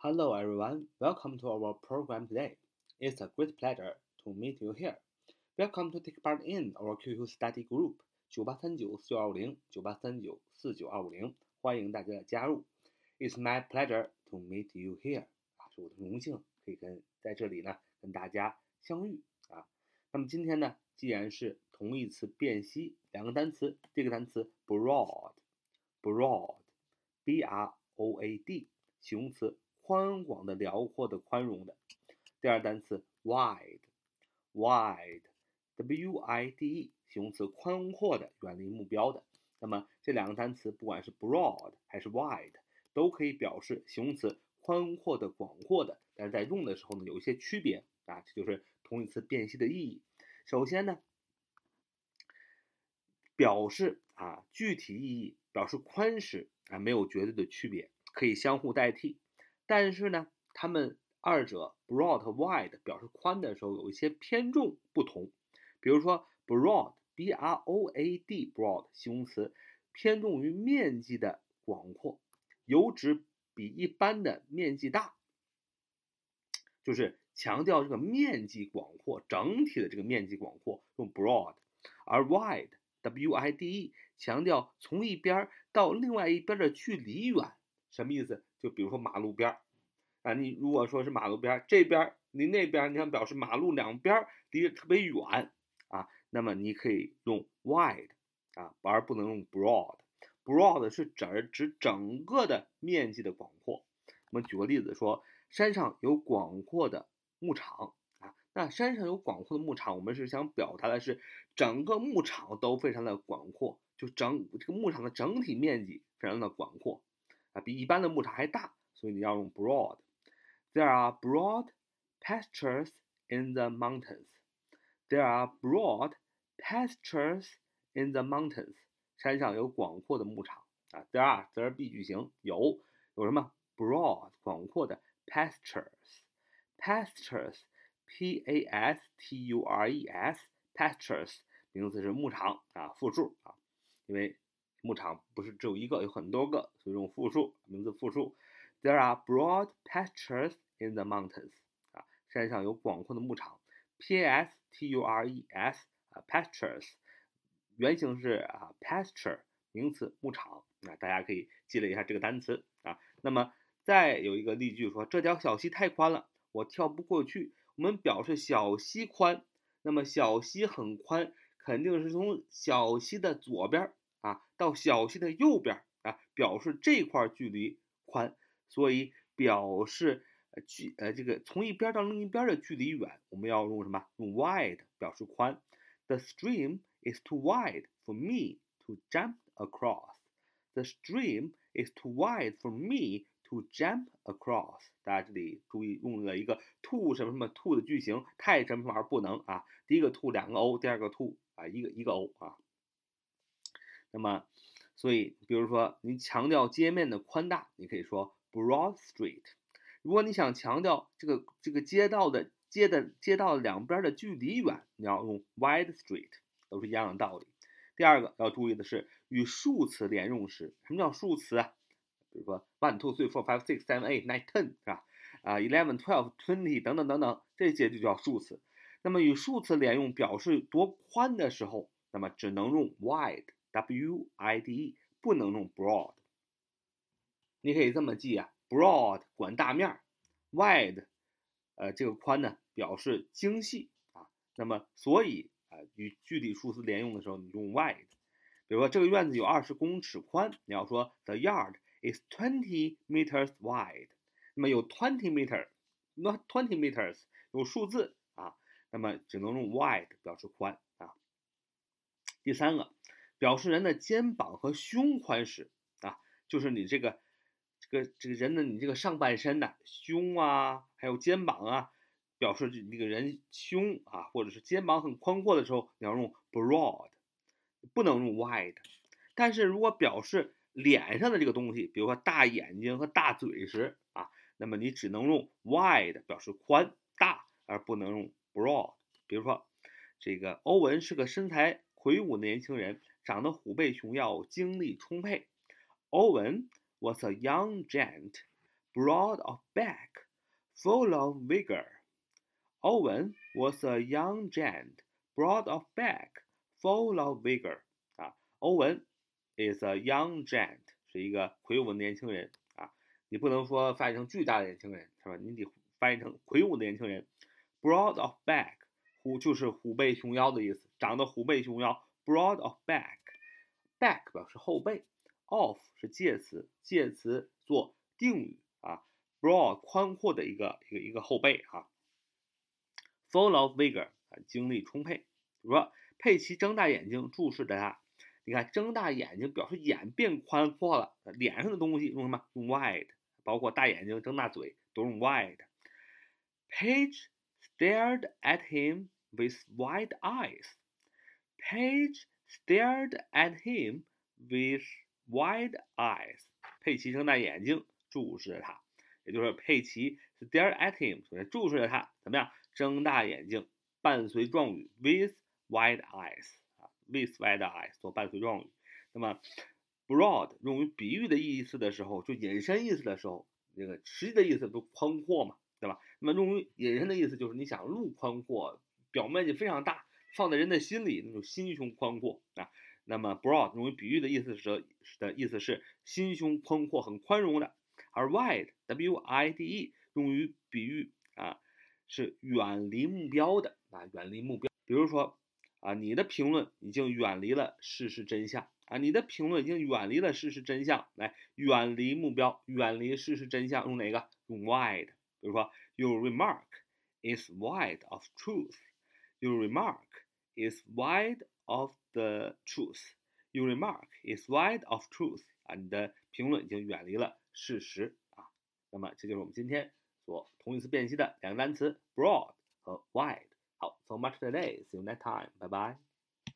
Hello everyone, welcome to our program today. It's a great pleasure to meet you here. Welcome to take part in our QQ study group 九八三九四九二五零九八三九四九二五零，欢迎大家的加入。It's my pleasure to meet you here. 啊，是我的荣幸可以跟在这里呢跟大家相遇啊。那么今天呢，既然是同义词辨析，两个单词，这个单词 broad，broad，b r o a d，形容词。 宽广的、辽阔的、宽容的。第二单词 wide，wide，w i d e，形容词，宽阔的、远离目标的。那么这两个单词，不管是 broad 还是 wide，都可以表示形容词，宽阔的、广阔的。但是在用的时候呢，有一些区别啊，这就是同义词辨析的意义。首先呢，表示啊具体意义，表示宽时啊没有绝对的区别，可以相互代替。但是呢，它们二者 broad wide 表示宽的时候有一些偏重不同。比如说 broad b r o a d broad 形容词偏重于面积的广阔，有指比一般的面积大，就是强调这个面积广阔，整体的这个面积广阔用 broad，而 wide w i d e 强调从一边到另外一边的距离远。什么意思？就比如说马路边儿啊，你如果说是马路边儿这边离那边，你想表示马路两边离得特别远啊，那么你可以用 wide 啊，而不能用 broad。broad 是指指整个的面积的广阔。我们举个例子说，山上有广阔的牧场啊，那山上有广阔的牧场，我们是想表达的是整个牧场都非常的广阔，就整这个牧场的整体面积非常的广阔。啊，比一般的牧场还大，所以你要用 broad。There are broad pastures in the mountains. There are broad pastures in the mountains. 山上有广阔的牧场啊。There are 则是 be 句型，有有什么 broad 广阔的 pastures pastures p a s t u r e s pastures 名词是牧场啊，复数啊，因为。 是只有一个，有很多个，所以用复数，名字复数。There are broad pastures in the mountains。啊，山上有广阔的牧场。P A S T U R E S 啊，pastures，原型是啊，pasture，名词，牧场。啊，大家可以积累一下这个单词啊。那么再有一个例句说，这条小溪太宽了，我跳不过去。我们表示小溪宽，那么小溪很宽，肯定是从小溪的左边。啊，到小溪的右边啊，表示这块距离宽，所以表示呃距呃这个从一边到另一边的距离远，我们要用什么？用 wide 表示宽。The stream is too wide for me to jump across. The stream is too wide for me to jump across. 大家这里注意用了一个 too 什么什么 to 的句型，太什么什么不能啊。第一个 to 两个 o，第二个 to 啊一个一个 o 啊。那么，所以，比如说，你强调街面的宽大，你可以说 Broad Street。如果你想强调这个这个街道的街的街道两边的距离远，你要用 Wide Street，都是一样的道理。第二个要注意的是，与数词连用时，什么叫数词啊？比如说 one two three four five six seven eight nine ten 是吧？啊，eleven twelve twenty 等等等等，这些就叫数词。那么与数词连用表示多宽的时候，那么只能用 Wide。W i d e 不能用 broad，你可以这么记啊，broad 管大面儿，wide，呃，这个宽呢表示精细啊。那么所以啊，与具体数字连用的时候，你用 wide。比如说这个院子有二十公尺宽，你要说 the yard is twenty meters wide。那么有 twenty meter，not twenty meters，有数字啊，那么只能用 wide 表示宽啊。第三个。表示人的肩膀和胸宽时啊，就是你这个这个这个人的你这个上半身的胸啊，还有肩膀啊，表示这个人胸啊或者是肩膀很宽阔的时候，你要用 broad，不能用 wide。但是如果表示脸上的这个东西，比如说大眼睛和大嘴时啊，那么你只能用 wide 表示宽大，而不能用 broad。比如说这个欧文是个身材魁梧的年轻人。长得虎背熊腰，精力充沛。Owen was a young giant, broad of back, full of vigor. Owen was a young giant, broad of back, full of vigor. 啊，欧文 is a young giant，是一个魁梧的年轻人啊。你不能说翻译成巨大的年轻人，是吧？你得翻译成魁梧的年轻人。Broad of back，虎就是虎背熊腰的意思，长得虎背熊腰。Broad of back，back 表示后背，of 是介词，介词做定语啊。Broad 宽阔的一个一个一个后背哈。Full of vigor 啊，精力充沛。比如说，佩奇睁大眼睛注视着他。你看，睁大眼睛表示眼变宽阔了，脸上的东西用什么？用 wide，包括大眼睛、睁大嘴都用 wide。Page stared at him with wide eyes. Page stared at him with wide eyes. 佩奇睁大眼睛注视着他，也就是佩奇 stared at him，首先注视着他，怎么样？睁大眼睛，伴随状语 with wide eyes 啊。with wide eyes 做伴随状语，那么 broad 用于比喻的意思的时候，就引申意思的时候，这个实际的意思都宽阔嘛，对吧？那么用于引申的意思就是你想路宽阔，表面积非常大，放在人的心里，那种心胸宽阔啊。那么 broad 用于比喻的意思是的意思是心胸宽阔，很宽容的。而 wide w i d e 用于比喻啊，是远离目标的啊，远离目标，比如说。啊，你的评论已经远离了事实真相啊！你的评论已经远离了事实真相，来远离目标，远离事实真相，用哪个？用 wide。比如说，Your remark is wide of truth. Your remark is wide of the truth. Your remark is wide of truth. 啊，你的评论已经远离了事实啊。那么，这就是我们今天所同义词辨析的两个单词：broad 和 wide。好，so much today. See you next time. Bye bye.